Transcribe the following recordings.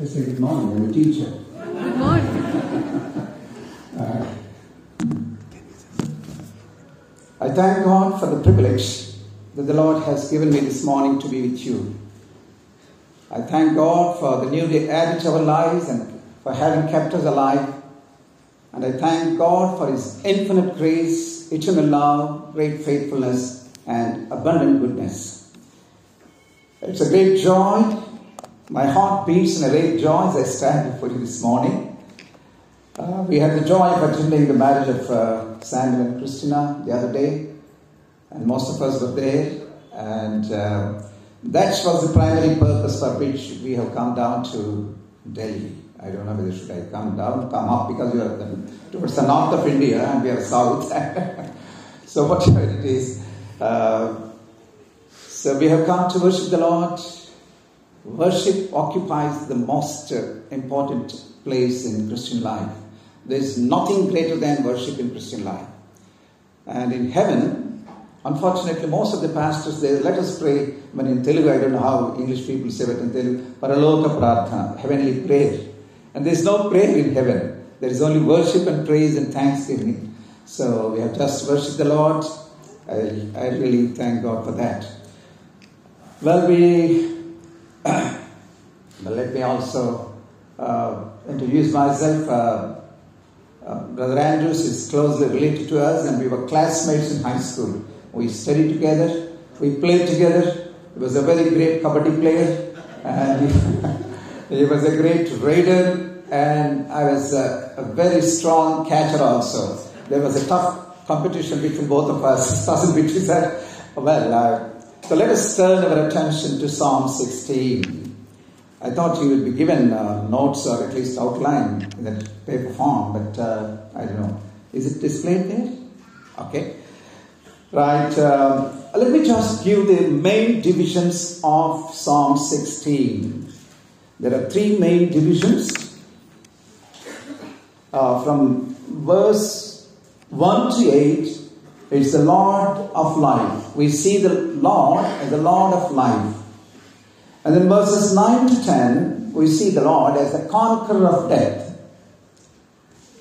I say good morning, I'm a teacher. Good morning. I thank God for the privilege that the Lord has given me this morning to be with you. I thank God for the new day added to our lives and for having kept us alive. And I thank God for His infinite grace, eternal love, great faithfulness, and abundant goodness. It's a great joy. My heart beats in a great joy as I stand before you this morning. Uh, we had the joy of attending the marriage of uh, Samuel and Christina the other day, and most of us were there. And uh, that was the primary purpose for which we have come down to Delhi. I don't know whether should I come down, come up because you are towards the north of India and we are south. so whatever it is, uh, so we have come to worship the Lord. Worship occupies the most uh, important place in Christian life. There is nothing greater than worship in Christian life. And in heaven, unfortunately, most of the pastors they let us pray. But in Telugu, I don't know how English people say it in Telugu. Paraloka prarthana, heavenly prayer. And there is no prayer in heaven. There is only worship and praise and thanksgiving. So we have just worshipped the Lord. I, I really thank God for that. Well, we. well, let me also uh, introduce myself. Uh, uh, Brother Andrews is closely related to us, and we were classmates in high school. We studied together, we played together. He was a very great kabaddi player, and he, he was a great raider, and I was a, a, very strong catcher also. There was a tough competition between both of us. Doesn't between that. Well, so let us turn our attention to Psalm 16. I thought you would be given uh, notes or at least outline in that paper form, but uh, I don't know. Is it displayed there? Okay. Right. Um, let me just give the main divisions of Psalm 16. There are three main divisions. Uh, from verse 1 to 8, it's the Lord of life. We see the Lord as the Lord of life. And then verses 9 to 10, we see the Lord as the conqueror of death.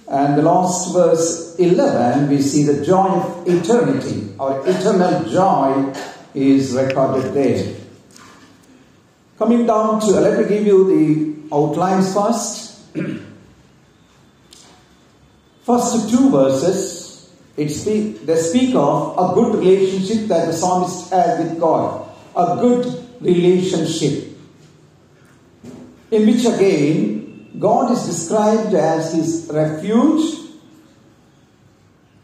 And the last verse 11, we see the joy of eternity. Our eternal joy is recorded there. Coming down to, let me give you the outlines first. first two verses, it speak, they speak of a good relationship that the psalmist has with God. A good relationship. In which again, God is described as his refuge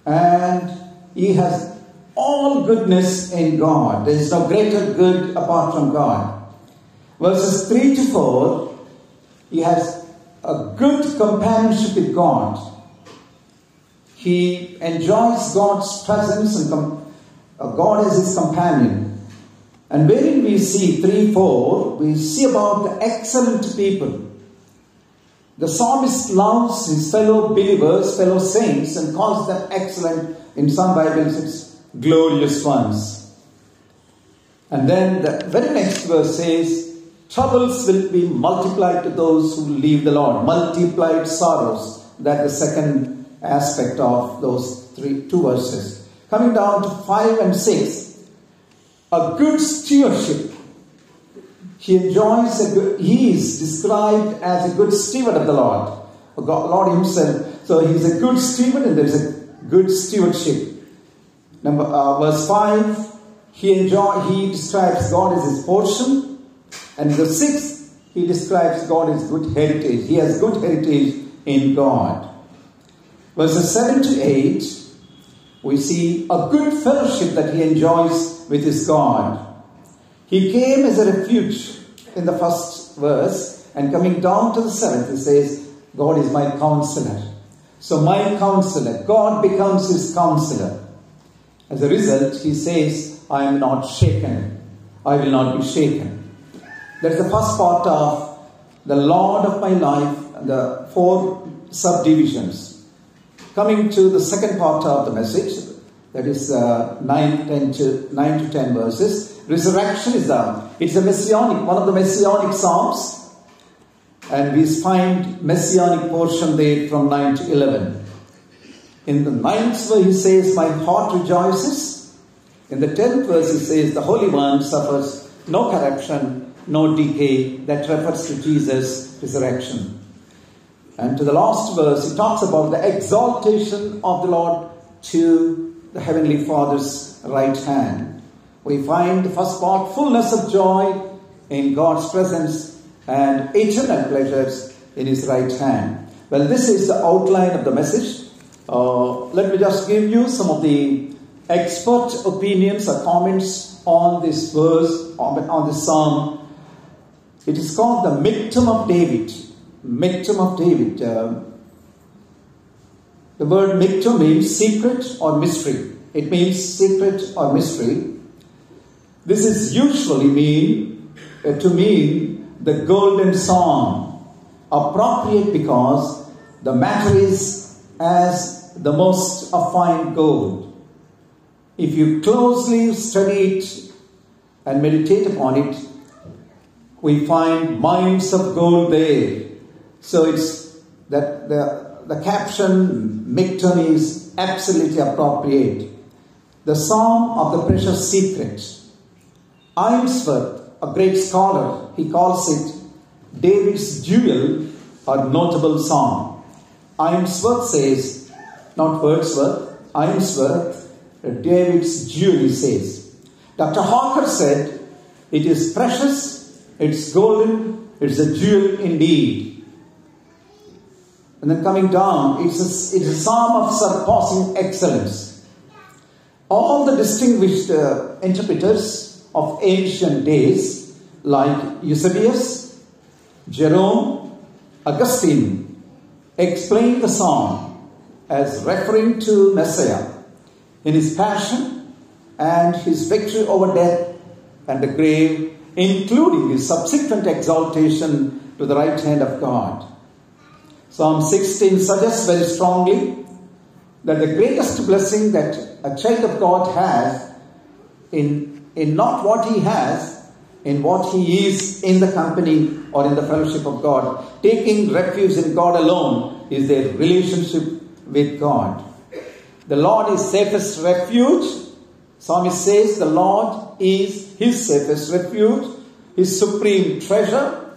and he has all goodness in God. There is no greater good apart from God. Verses 3 to 4, he has a good companionship with God. He enjoys God's presence and com- uh, God as his companion. And wherein we see 3 4, we see about the excellent people. The psalmist loves his fellow believers, fellow saints, and calls them excellent. In some Bibles, it's glorious ones. And then the very next verse says, Troubles will be multiplied to those who leave the Lord. Multiplied sorrows. That is the second aspect of those three two verses. Coming down to 5 and 6, a good stewardship. He enjoys a good, he is described as a good steward of the Lord. God, Lord Himself. So He's a good steward and there's a good stewardship. Number uh, verse 5, he enjoy he describes God as his portion. And the sixth, he describes God as good heritage. He has good heritage in God. Verses 7 to 8, we see a good fellowship that he enjoys with his God. He came as a refuge in the first verse, and coming down to the seventh, he says, God is my counselor. So, my counselor, God becomes his counselor. As a result, he says, I am not shaken. I will not be shaken. That's the first part of the Lord of my life, the four subdivisions. Coming to the second part of the message, that is uh, 9, 10 to, 9 to 10 verses. Resurrection is the, it's a messianic, one of the messianic psalms. And we find messianic portion there from 9 to 11. In the ninth verse, he says, My heart rejoices. In the tenth verse, he says, The Holy One suffers no corruption, no decay. That refers to Jesus' resurrection. And to the last verse, he talks about the exaltation of the Lord to the Heavenly Father's right hand. We find the first part, fullness of joy in God's presence and eternal pleasures in His right hand. Well, this is the outline of the message. Uh, let me just give you some of the expert opinions or comments on this verse, on, on this psalm. It is called the Michtam of David. Michtam of David. Uh, the word Michtam means secret or mystery. It means secret or mystery. This is usually mean uh, to mean the golden song, appropriate because the matter is as the most fine gold. If you closely study it and meditate upon it, we find mines of gold there. So it's that the, the caption Michtam is absolutely appropriate. The Psalm of the Precious Secret. Ainsworth, a great scholar, he calls it David's jewel or notable psalm. Ainsworth says, not Wordsworth, Ainsworth, David's jewel, he says. Dr. Hawker said, it is precious, it's golden, it's a jewel indeed. And then coming down, it's a, it's a psalm of surpassing excellence. All the distinguished uh, interpreters of ancient days, like Eusebius, Jerome, Augustine, explain the psalm as referring to Messiah in his passion and his victory over death and the grave, including his subsequent exaltation to the right hand of God. Psalm 16 suggests very strongly that the greatest blessing that a child of God has in, in not what he has, in what he is in the company or in the fellowship of God. Taking refuge in God alone is their relationship with God. The Lord is safest refuge. Psalmist says the Lord is his safest refuge, his supreme treasure,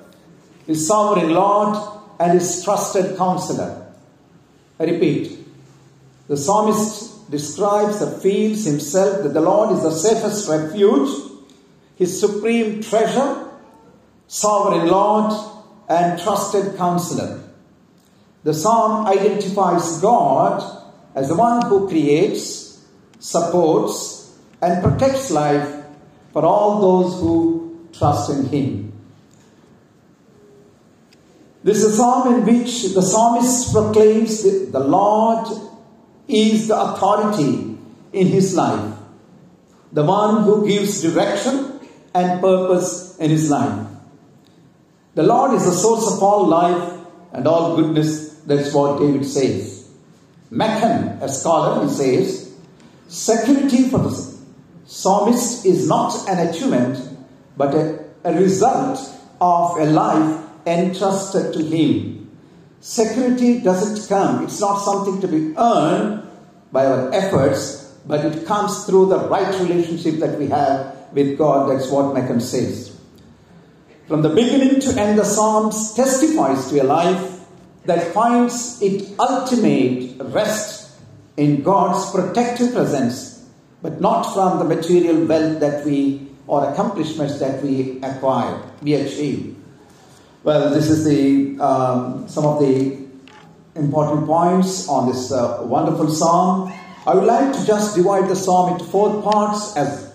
his sovereign Lord, and his trusted counselor. I repeat, the psalmist describes or feels himself that the Lord is the safest refuge, his supreme treasure, sovereign Lord, and trusted counselor. The psalm identifies God as the one who creates, supports, and protects life for all those who trust in him. This is a psalm in which the psalmist proclaims that the Lord is the authority in his life, the one who gives direction and purpose in his life. The Lord is the source of all life and all goodness. That's what David says. Machen, a scholar, he says, security for the psalmist is not an achievement, but a, a result of a life entrusted to him. Security doesn't come, it's not something to be earned by our efforts, but it comes through the right relationship that we have with God. That's what Machen says. From the beginning to end, the Psalms testifies to a life that finds its ultimate rest in God's protective presence, but not from the material wealth that we or accomplishments that we acquire, we achieve. Well, this is the um, some of the important points on this uh, wonderful psalm. I would like to just divide the psalm into four parts. As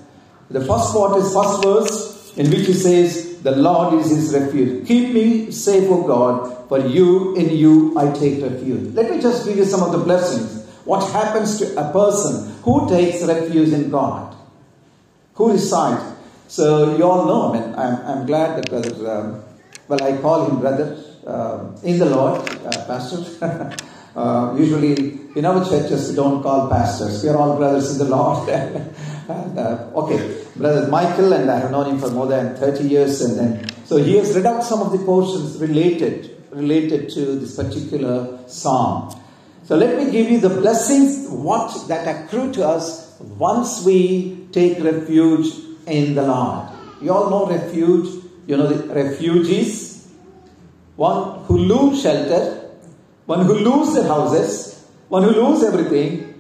the first part is first verse, in which he says, "The Lord is His refuge. Keep me safe, O God, for you in you I take refuge." Let me just give you some of the blessings. What happens to a person who takes refuge in God, who resides? So you all know. I mean, I'm, I'm glad that brother. Well, I call him brother uh, in the Lord, uh, pastor. uh, usually in our churches, we don't call pastors. We are all brothers in the Lord. and, uh, okay, brother Michael, and I have known him for more than 30 years, and then So he has read out some of the portions related related to this particular psalm. So let me give you the blessings what that accrue to us once we take refuge in the Lord. You all know refuge. You know the refugees, one who lose shelter, one who lose their houses, one who lose everything.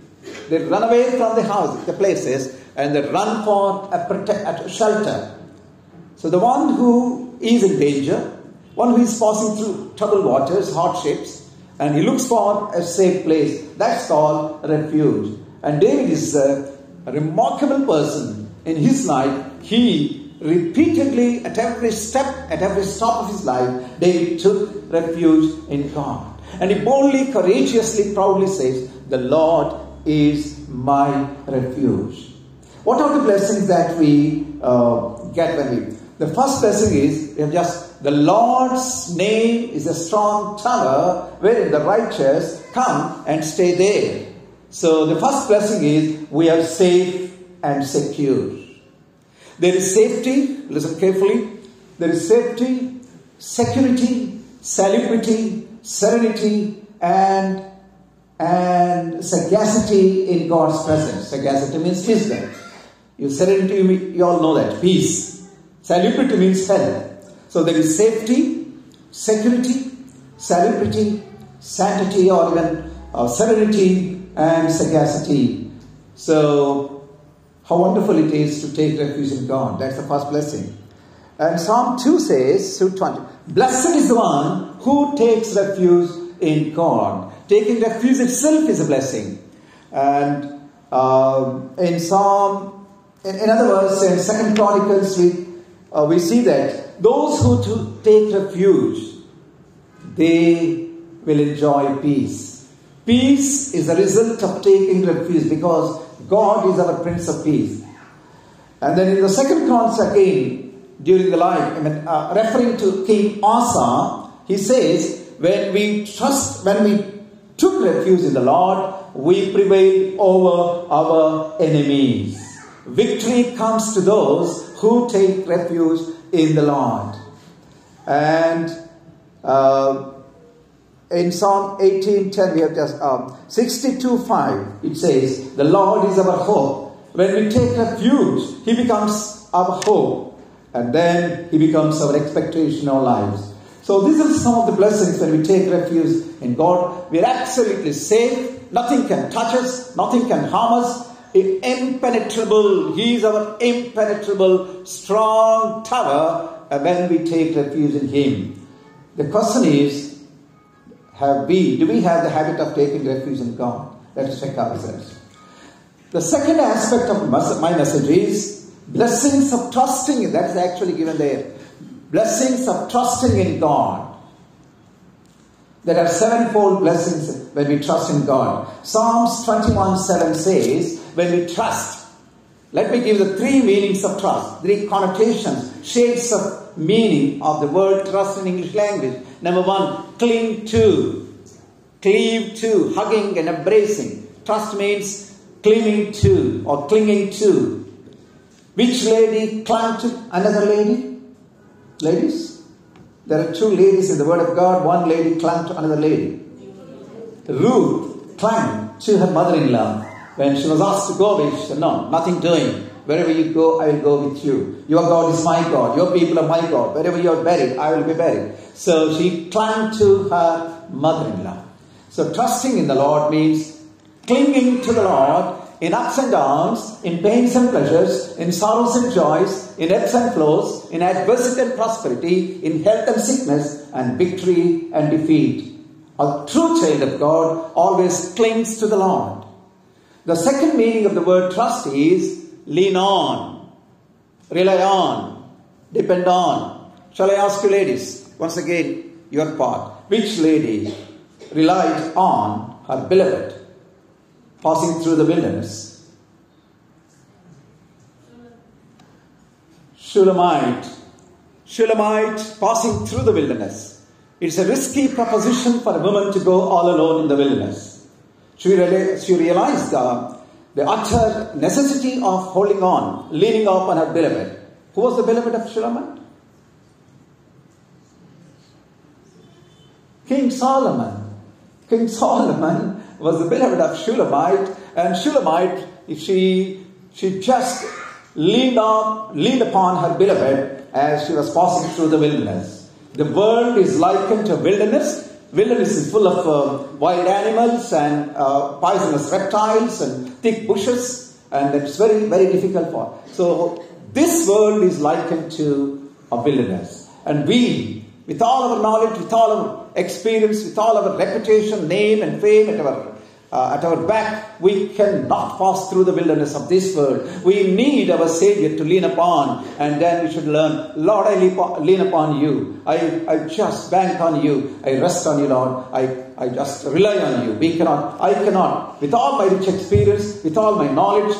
They run away from the house, the places, and they run for a, prote- a shelter. So the one who is in danger, one who is passing through troubled waters, hardships, and he looks for a safe place. That's called refuge. And David is a remarkable person in his life. He repeatedly, at every step, at every stop of his life, David took refuge in God. And he boldly, courageously, proudly says, The Lord is my refuge. What are the blessings that we uh, get when we? The first blessing is we have just the Lord's name is a strong tower wherein the righteous come and stay there. So the first blessing is we are safe and secure. There is safety, listen carefully. There is safety, security, salubrity, serenity, and and sagacity in God's presence. Sagacity means wisdom. You serenity, you, you all know that. Peace. Salubrity means health. So there is safety, security, salubrity, sanctity, or even uh, serenity and sagacity. So, how wonderful it is to take refuge in God. That's the first blessing. And Psalm 2 says, Psalm 20, Blessed is the one who takes refuge in God. Taking refuge itself is a blessing. And uh, in Psalm, in, in, other words, in Second Chronicles, we, uh, we see that those who take refuge, they will enjoy peace. Peace is a result of taking refuge because God is our Prince of Peace. And then in the second chronicles again, during the life, I mean, uh, referring to King Asa, he says, when we trust, when we took refuge in the Lord, we prevailed over our enemies. Victory comes to those who take refuge in the Lord. And uh, in Psalm 18:10, we have just um, 62:5. It says, "The Lord is our hope. When we take refuge, He becomes our hope, and then He becomes our expectation in our lives." So these are some of the blessings when we take refuge in God. We are absolutely safe. Nothing can touch us. Nothing can harm us. Impenetrable. He is our impenetrable, strong tower when we take refuge in Him. The question is, have we, do we have the habit of taking refuge in God? Let us check ourselves. The second aspect of my message is blessings of trusting. That is actually given there. Blessings of trusting in God. There are sevenfold blessings when we trust in God. Psalms 21 7 says, when we trust, let me give the three meanings of trust, three connotations, shades of meaning of the word trust in English language. Number one, cling to, cleave to, hugging and embracing. Trust means clinging to or clinging to. Which lady clung to another lady? Ladies? There are two ladies in the Word of God. One lady clung to another lady. Ruth clung to her mother in law. When she was asked to go away, she said, No, nothing doing. Wherever you go, I will go with you. Your God is my God. Your people are my God. Wherever you are buried, I will be buried. So she clung to her mother in law. So trusting in the Lord means clinging to the Lord in ups and downs, in pains and pleasures, in sorrows and joys, in ebbs and flows, in adversity and prosperity, in health and sickness, and victory and defeat. A true child of God always clings to the Lord. The second meaning of the word trust is lean on, rely on, depend on. Shall I ask you, ladies, once again, your part. Which lady relied on her beloved passing through the wilderness? Shulamite. Shulamite passing through the wilderness. It's a risky proposition for a woman to go all alone in the wilderness. She, she realized the, the utter necessity of holding on, leaning up on her beloved. Who was the beloved of Shulamite? King Solomon. King Solomon was the beloved of Shulamite, and Shulamite, if she, she just leaned, up, leaned upon her beloved as she was passing through the wilderness. The world is likened to wilderness Wilderness is full of uh, wild animals and uh, poisonous reptiles and thick bushes, and it's very, very difficult for. So this world is likened to a wilderness, and we, with all our knowledge, with all our experience, with all our reputation, name, and fame at our uh, at our back, we cannot pass through the wilderness of this world. We need our Savior to lean upon, and then we should learn, Lord, I lean upon you. I, I just bank on you. I rest on you, Lord. I, I just rely on you. We cannot, I cannot, with all my rich experience, with all my knowledge,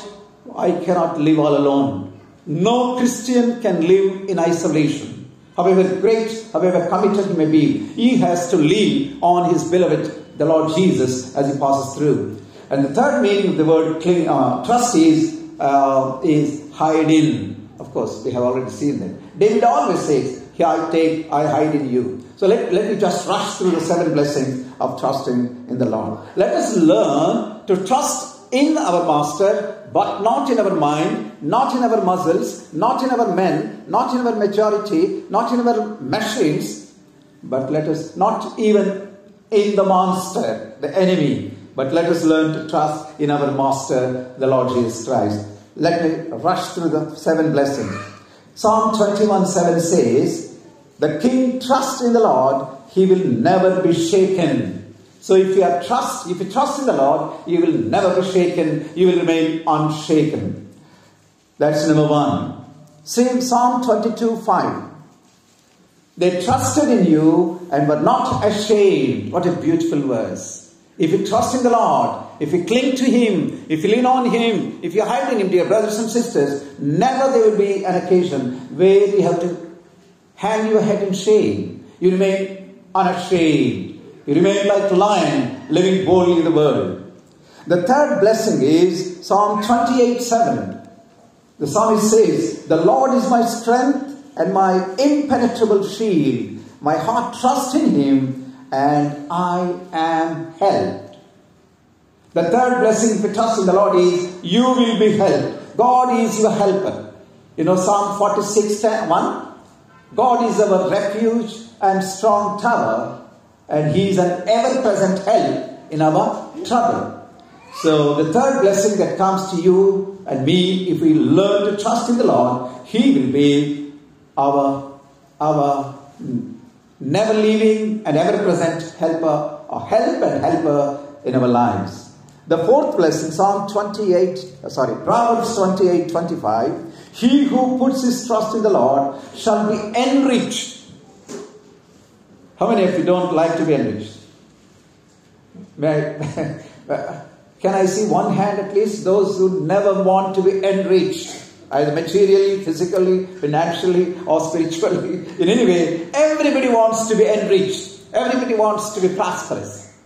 I cannot live all alone. No Christian can live in isolation. However great, however committed he may be, he has to lean on his beloved the Lord Jesus as he passes through. And the third meaning of the word cling, uh, trust is, uh, is hide in. Of course, we have already seen that. David always says, Here I take, I hide in you. So let, let me just rush through the seven blessings of trusting in the Lord. Let us learn to trust in our Master, but not in our mind, not in our muscles, not in our men, not in our majority, not in our machines, but let us not even in the monster, the enemy. But let us learn to trust in our Master, the Lord Jesus Christ. Let me rush through the seven blessings. Psalm 21 7 says, The king trusts in the Lord, he will never be shaken. So if you have trust, if you trust in the Lord, you will never be shaken, you will remain unshaken. That's number one. Same Psalm 22 5. They trusted in you and were not ashamed. What a beautiful verse. If you trust in the Lord, if you cling to Him, if you lean on Him, if you hide in Him, dear brothers and sisters, never there will be an occasion where you have to hang your head in shame. You remain unashamed. You remain like a lion living boldly in the world. The third blessing is Psalm 28 7. The psalmist says, The Lord is my strength and my impenetrable shield. My heart trusts in him, and I am helped. The third blessing, you trust in the Lord, is you will be helped. God is your helper. You know, Psalm 46 1 God is our refuge and strong tower, and He is an ever present help in our trouble. So, the third blessing that comes to you and me, if we learn to trust in the Lord, He will be our, our never leaving and ever present helper or help and helper in our lives. The fourth blessing, Psalm 28, uh, sorry, Proverbs 28 25. He who puts his trust in the Lord shall be enriched. How many of you don't like to be enriched? May I, can I see one hand at least? Those who never want to be enriched either materially, physically, financially, or spiritually. In any way, everybody wants to be enriched. Everybody wants to be prosperous.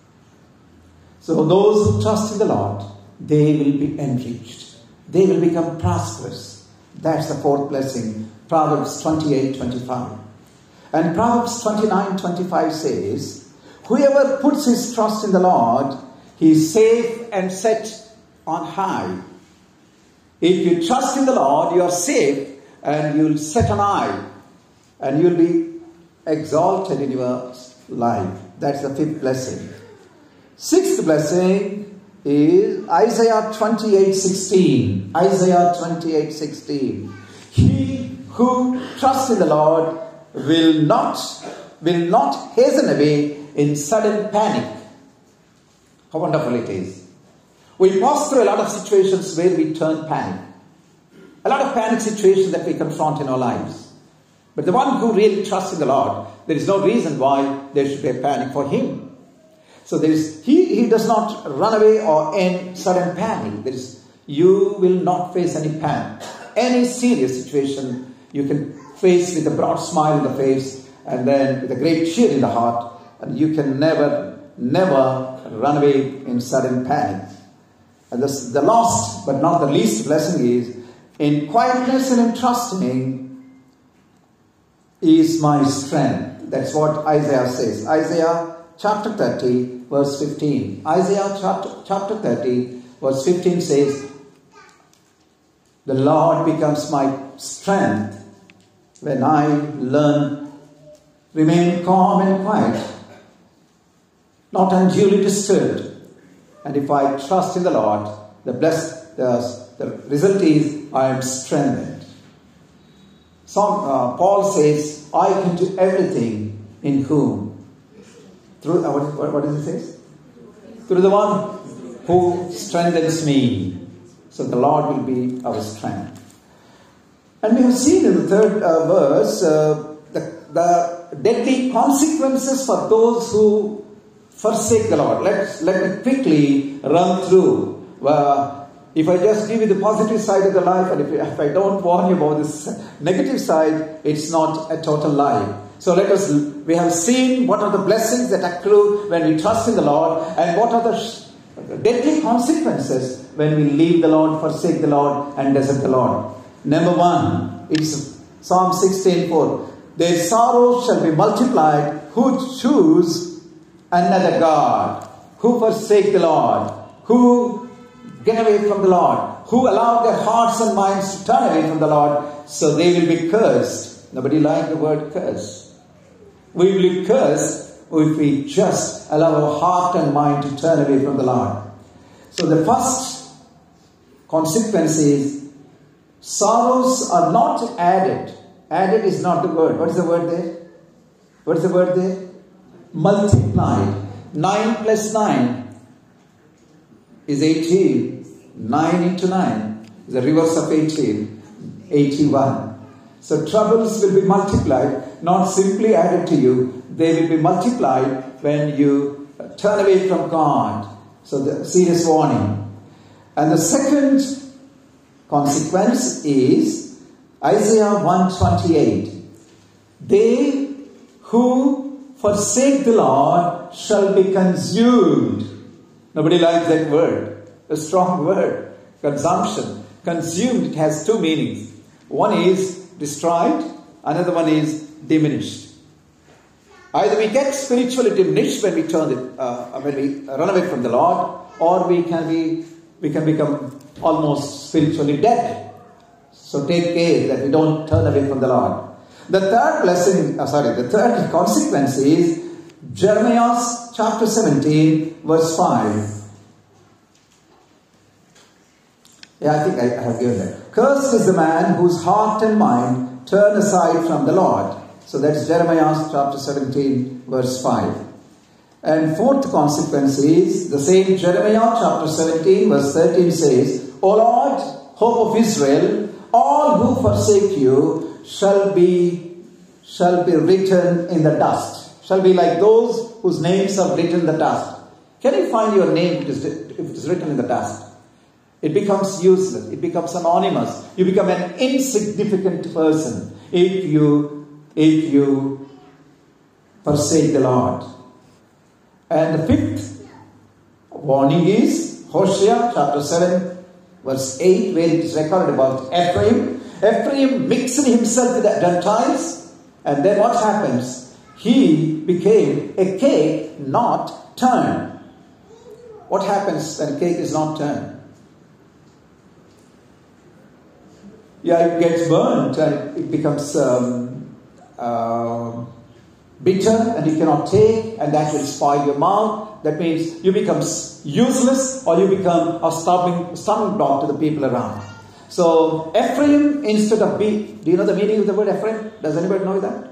So those who trust in the Lord, they will be enriched. They will become prosperous. That's the fourth blessing. Proverbs 28 25. And Proverbs 29 25 says, Whoever puts his trust in the Lord, he is safe and set on high. If you trust in the Lord, you are safe and you'll set an eye and you'll be exalted in your life. That's the fifth blessing. Sixth blessing is Isaiah 28 16. Isaiah 28 16. He who trusts in the Lord will not will not hasten away in sudden panic. How wonderful it is. We pass through a lot of situations where we turn panic. A lot of panic situations that we confront in our lives. But the one who really trusts in the Lord, there is no reason why there should be a panic for him. So there is he, he does not run away or in sudden panic. There is you will not face any panic. Any serious situation you can face with a broad smile in the face and then with a great cheer in the heart, and you can never, never run away in sudden panic. And this, the last but not the least blessing is in quietness and in trusting is my strength. That's what Isaiah says. Isaiah chapter 30, verse 15. Isaiah chapter, chapter 30, verse 15 says, The Lord becomes my strength when I learn, remain calm and quiet, not unduly disturbed. And if I trust in the Lord, the blessed, the, the result is I am strengthened. Some, uh, Paul says, I can do everything in whom? Through, uh, what, what does it say? Through the one who strengthens me. So the Lord will be our strength. And we have seen in the third uh, verse uh, the, the deadly consequences for those who forsake the Lord. Let's, let me quickly run through. Uh, if I just give you the positive side of the life, and if, if I don't warn you about this negative side, it's not a total lie. So let us, we have seen what are the blessings that accrue when we trust in the Lord, and what are the deadly consequences when we leave the Lord, forsake the Lord, and desert the Lord. Number one, it's Psalm 16 4. Their sorrows shall be multiplied who choose another God, who forsake the Lord, who get away from the Lord, who allow their hearts and minds to turn away from the Lord, so they will be cursed. Nobody likes the word curse. We will be cursed if we just allow our heart and mind to turn away from the Lord. So the first consequence is sorrows are not added. Added is not the word. What is the word there? What is the word there? Multiplied. 9 plus 9 is 18. 9 into 9 is the reverse of 18. 81. So troubles will be multiplied, not simply added to you. They will be multiplied when you turn away from God. So the serious warning. And the second consequence is Isaiah 128. They who forsake the Lord shall be consumed. Nobody likes that word. A strong word. Consumption. Consumed, it has two meanings. One is destroyed, another one is diminished. Either we get spiritually diminished when we turn it, uh, when we run away from the Lord, or we can be we can become almost spiritually dead. So take care that we don't turn away from the Lord. The third blessing, uh, sorry, the third consequence is Jeremiah chapter 17, verse 5. Yeah, I think I have given that. Cursed is the man whose heart and mind turn aside from the Lord. So that's Jeremiah chapter 17, verse 5. And fourth consequence is the same Jeremiah chapter 17, verse 13 says, O Lord, hope of Israel, all who forsake you shall be shall be written in the dust. Shall be like those whose names are written in the dust. Can you find your name if it is, written in the dust? It becomes useless. It becomes anonymous. You become an insignificant person if you if you forsake the Lord. And the fifth warning is Hosea chapter 7, verse 8, where it is recorded about Ephraim. Ephraim mixed himself with the Gentiles, and then what happens? He became a cake not turned. What happens when a cake is not turned? Yeah, it gets burnt and it becomes um, uh, bitter and you cannot take, and that will spoil your mouth. That means you become useless or you become a stumbling, stumbling block to the people around. So, Ephraim, instead of being, do you know the meaning of the word Ephraim? Does anybody know that?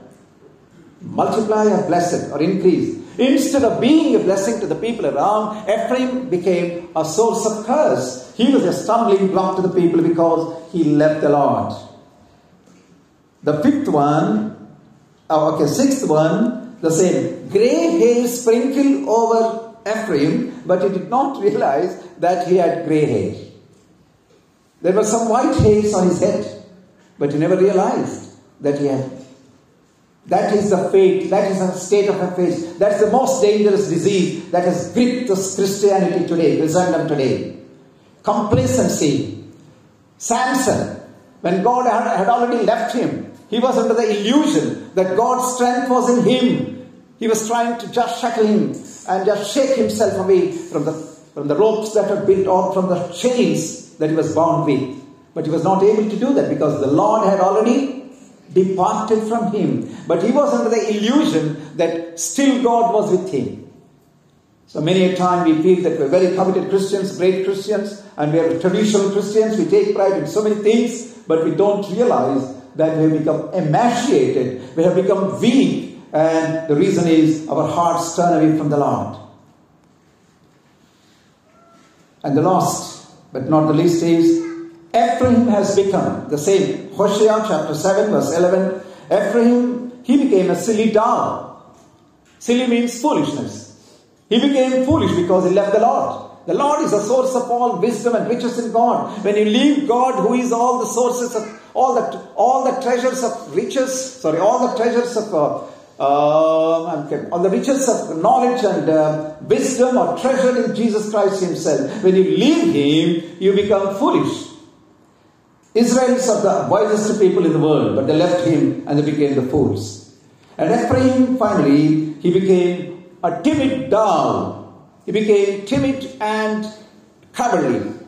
Multiply or blessed or increase. Instead of being a blessing to the people around, Ephraim became a source of curse. He was a stumbling block to the people because he left the Lord. The fifth one, oh, okay, sixth one, the same. Grey hair sprinkled over Ephraim, but he did not realize that he had grey hair. There were some white hairs on his head, but he never realized that he had. That is the fate, that is the state of affairs. That's the most dangerous disease that has gripped Christianity today, Christendom today. Complacency. Samson, when God had already left him, he was under the illusion that God's strength was in him. he was trying to just shackle him and just shake himself away from the, from the ropes that were built or from the chains that he was bound with. But he was not able to do that because the Lord had already departed from him. But he was under the illusion that still God was with him. So many a time we feel that we're very committed Christians, great Christians, and we are traditional Christians. We take pride in so many things, but we don't realize that we have become emaciated, we have become weak, and the reason is our hearts turn away from the Lord. And the last, but not the least, is Ephraim has become the same. Hosea chapter 7, verse 11. Ephraim, he became a silly dog. Silly means foolishness. He became foolish because he left the Lord. The Lord is the source of all wisdom and riches in God. When you leave God, who is all the sources of all the all the treasures of riches, sorry, all the treasures of uh, uh, all the riches of knowledge and uh, wisdom are treasured in Jesus Christ Himself. When you leave Him, you become foolish. Israelites are the wisest people in the world, but they left Him and they became the fools. And Ephraim, finally, he became a timid dove. He became timid and cowardly.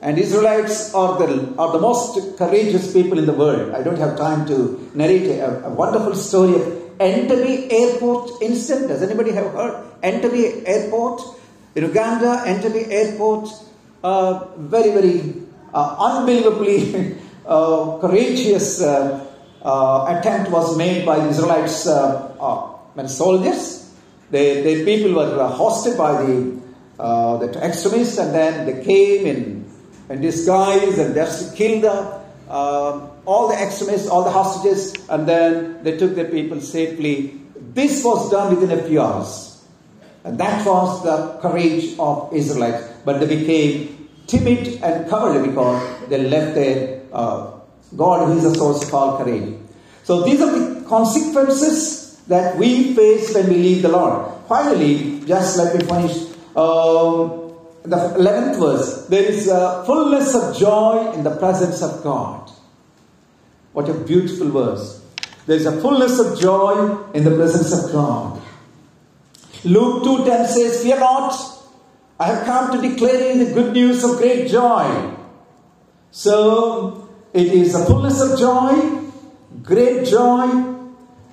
And Israelites are the, are the most courageous people in the world. I don't have time to narrate a, a wonderful story of Entebbe Airport incident. Does anybody have heard? Entebbe Airport in Uganda, Entebbe Airport, uh, very, very uh, unbelievably uh, courageous uh, uh, attempt was made by the Israelites uh, soldiers, they, the people were hosted by the, the extremists and then they came in, in disguise and just killed the, uh, all the extremists, all the hostages, and then they took the people safely. This was done within a few hours. And that was the courage of Israelites. But they became timid and cowardly because they left their uh, God, who is the source of all courage. So these are the consequences that we face when we leave the Lord. Finally, just let me finish um, the 11th verse. There is a fullness of joy in the presence of God. What a beautiful verse. There is a fullness of joy in the presence of God. Luke 2.10 says, Fear not, I have come to declare you the good news of great joy. So, it is a fullness of joy, great joy,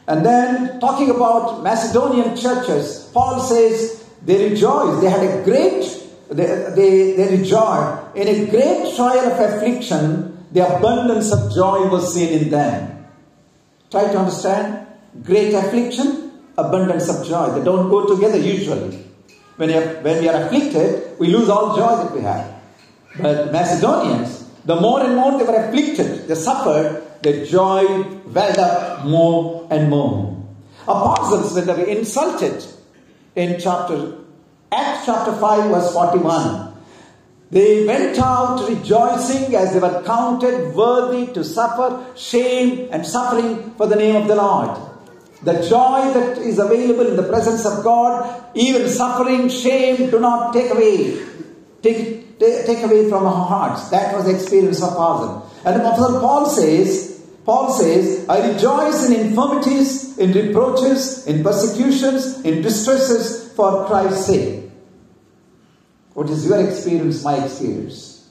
and then talking about Macedonian churches, Paul says they rejoice. They had a great, they, they, they rejoice. In a great trial of affliction, the abundance of joy was seen in them. Try to understand. Great affliction, abundance of joy. They don't go together usually. When, when we are afflicted, we lose all joy that we have. But Macedonians, the more and more they were afflicted, they suffered, the joy welled up more and more. Apostles, when they were insulted in chapter Acts chapter 5, verse 41, they went out rejoicing as they were counted worthy to suffer shame and suffering for the name of the Lord. The joy that is available in the presence of God, even suffering, shame, do not take away. Take, take away from our hearts. That was the experience of Paul. And Apostle Paul says, Paul says, I rejoice in infirmities, in reproaches, in persecutions, in distresses for Christ's sake. What is your experience, my experience?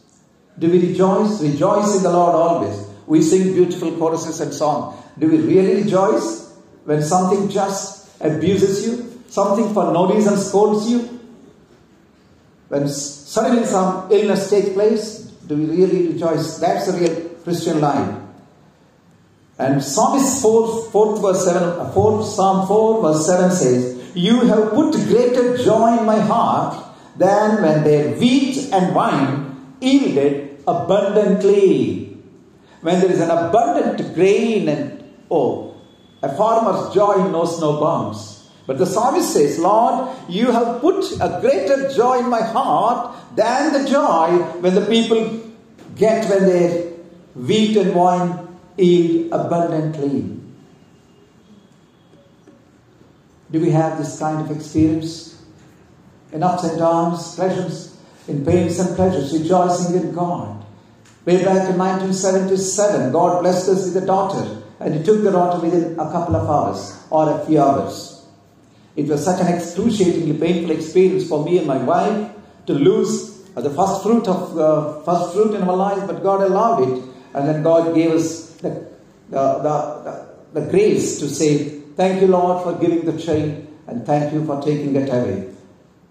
Do we rejoice? Rejoice in the Lord always. We sing beautiful choruses and songs. Do we really rejoice when something just abuses you? Something for no reason scolds you? When suddenly some illness takes place, do we really rejoice? That's the real Christian life. And Psalmist 4, 4 verse 7, 4, Psalm 4 verse 7 says, You have put greater joy in my heart than when their wheat and wine yielded abundantly. When there is an abundant grain and oh, a farmer's joy knows no bounds. But the psalmist says, Lord, you have put a greater joy in my heart than the joy when the people get when their wheat and wine yield abundantly. Do we have this kind of experience? In ups and downs, pleasures, in pains and pleasures, rejoicing in God. Way back in 1977, God blessed us with a daughter. and he took the daughter within a couple of hours or a few hours. It was such an excruciatingly painful experience for me and my wife to lose uh, the first fruit of uh, first fruit in our lives, but God allowed it, and then God gave us the, the, the, the, the grace to say, Thank you, Lord, for giving the chain, and thank you for taking it away.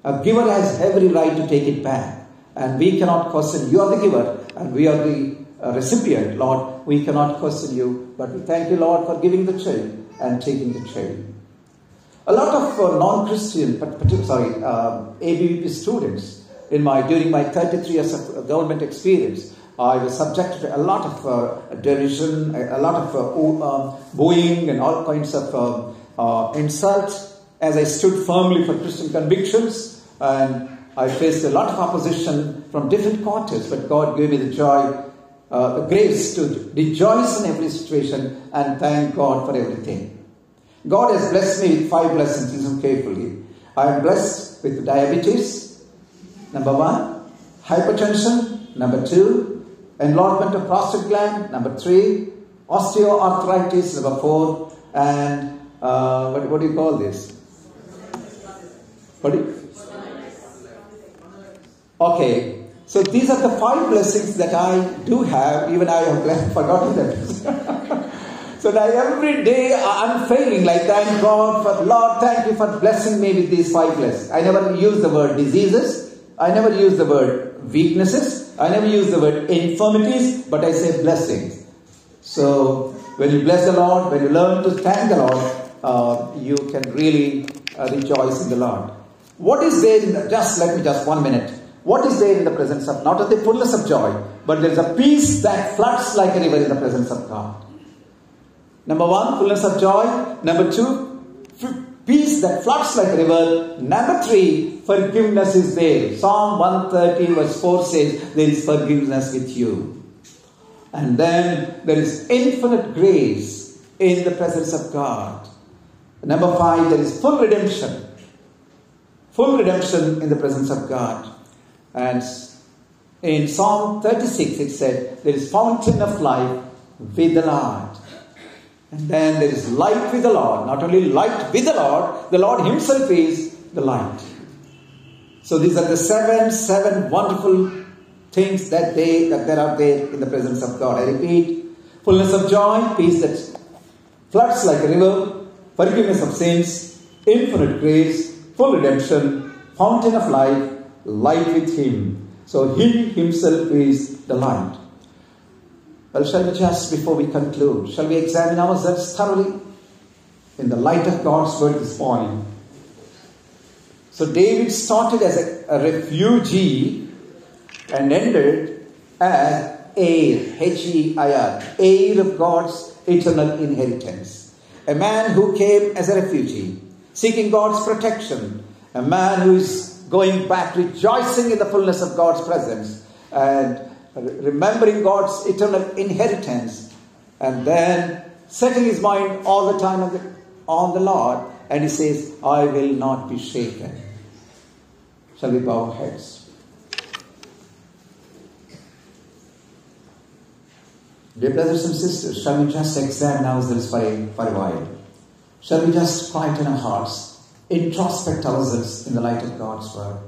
A giver has every right to take it back, and we cannot question. You are the giver, and we are the uh, recipient, Lord. We cannot question you, but we thank you, Lord, for giving the chain and taking the chain. A lot of uh, non-Christian, sorry, uh, ABVP students in my during my 33 years of government experience, I was subjected to a lot of uh, derision, a, a lot of uh, uh, booing, and all kinds of uh, insults as I stood firmly for Christian convictions. And I faced a lot of opposition from different quarters, but God gave me the joy, the grace to rejoice in every situation and thank God for everything. God has blessed me with five blessings. Listen carefully. I am blessed with diabetes, number one, hypertension, number two, enlargement of prostate gland, number three, osteoarthritis, number four, and uh, what, what do you call this? What you? Okay, so these are the five blessings that I do have, even I have forgotten them. so that every day I'm failing, like thank God for Lord, thank you for blessing me with these five blessings. I never use the word diseases, I never use the word weaknesses, I never use the word infirmities, but I say blessings. So when you bless the Lord, when you learn to thank the Lord, uh, you can really uh, rejoice in the Lord. What is there in the, just let me just one minute. What is there in the presence of not only fullness of joy, but there is a peace that floods like a river in the presence of God. Number one, fullness of joy. Number two, peace that floods like a river. Number three, forgiveness is there. Psalm 130 verse 4 says, There is forgiveness with you. And then there is infinite grace in the presence of God. Number five, there is full redemption. Full redemption in the presence of God. And in Psalm 36 it said, There is fountain of life with the Lord. And then there is light with the Lord. Not only light with the Lord, the Lord Himself is the light. So these are the seven, seven wonderful things that they that there are there in the presence of God. I repeat, fullness of joy, peace that floods like a river, forgiveness of sins, infinite grace, full redemption, fountain of life, light with Him. So He Himself is the light. Well, shall we just, before we conclude, shall we examine ourselves thoroughly in the light of God's word this morning? So David started as a, a refugee and ended as heir, H-E-I-R, heir of God's eternal inheritance. A man who came as a refugee, seeking God's protection, a man who is going back, rejoicing in the fullness of God's presence, and remembering God's eternal inheritance, and then setting his mind all the time on the, on the Lord, and he says, I will not be shaken. Shall we bow our heads? Dear brothers and sisters, shall we just examine ourselves for a, for a while? Shall we just quieten our hearts, introspect ourselves in the light of God's word?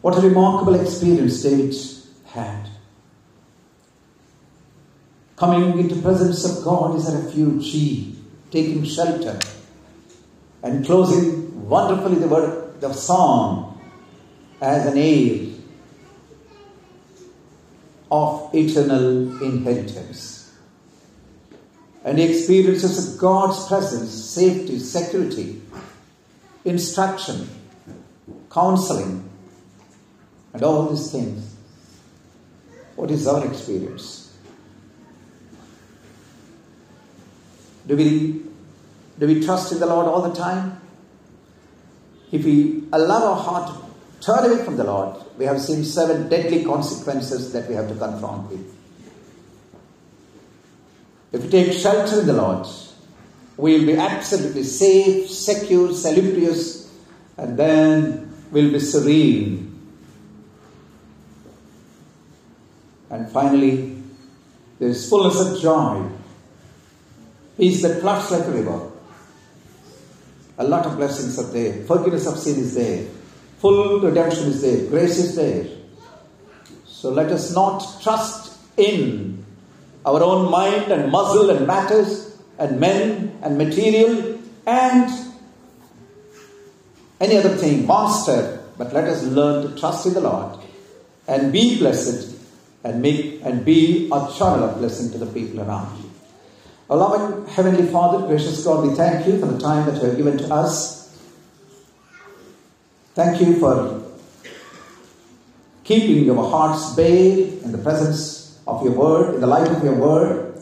What a remarkable experience David Coming into presence of God is a refugee, taking shelter, and closing wonderfully the word, the psalm as an aid of eternal inheritance. And he experiences of God's presence, safety, security, instruction, counseling, and all these things. What is our experience? Do we, do we trust in the Lord all the time? If we allow our heart to turn away from the Lord, we have seen seven deadly consequences that we have to confront with. If we take shelter in the Lord, we will be absolutely safe, secure, salubrious, and then we'll be serene. And finally, there is fullness of joy Peace that floods like a river. A lot of blessings are there. Forgiveness of sin is there. Full redemption is there. Grace is there. So let us not trust in our own mind and muscle and matters and men and material and any other thing, monster, but let us learn to trust in the Lord and be blessed and make and be a channel of blessing to the people around you. Our loving Heavenly Father, gracious God, we thank you for the time that you have given to us. Thank you for keeping your hearts bathed in the presence of your word, in the light of your word.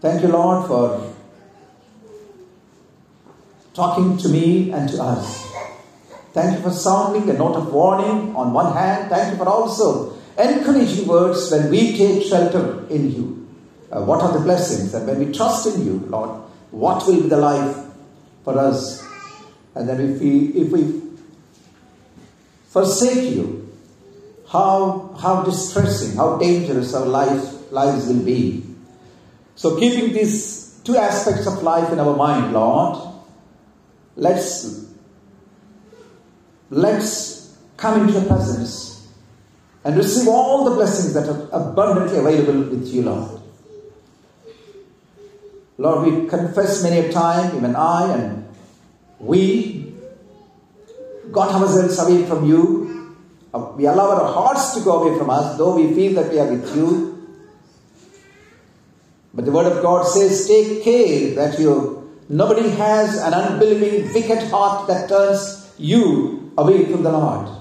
Thank you, Lord, for talking to me and to us. Thank you for sounding a note of warning on one hand. Thank you for also encouraging words when we take shelter in you. Uh, what are the blessings? And when we trust in you, Lord, what will be the life for us? And then if we, if we forsake you, how, how distressing, how dangerous our life, lives will be. So, keeping these two aspects of life in our mind, Lord, let's, let's come into your presence and receive all the blessings that are abundantly available with you, Lord. Lord, we confess many a time, even I and we got ourselves away from you. Uh, We allow our hearts to go away from us, though we feel that we are with you. But the word of God says, take care that you nobody has an unbelieving, wicked heart that turns you away from the Lord.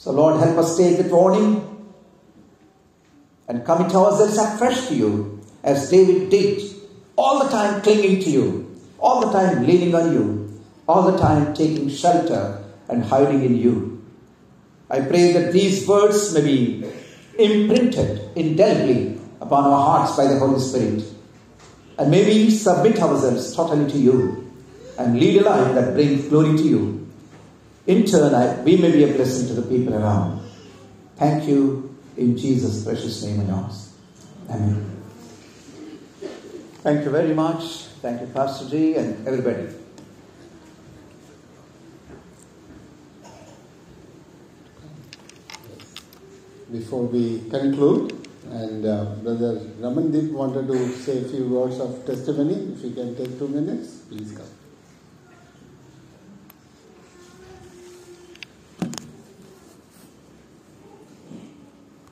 So, Lord, help us take that warning and commit ourselves afresh to you, as David did, all the time clinging to you, all the time leaning on you, all the time taking shelter and hiding in you. I pray that these words may be imprinted indelibly upon our hearts by the Holy Spirit. And may we submit ourselves totally to you and lead a life that brings glory to you. In turn, I, we may be a blessing to the people around. Thank you in Jesus' precious name and yours. Amen. Thank you very much. Thank you, Pastor G, and everybody. Before we conclude, and uh, Brother Ramandeep wanted to say a few words of testimony. If you can take two minutes, please come.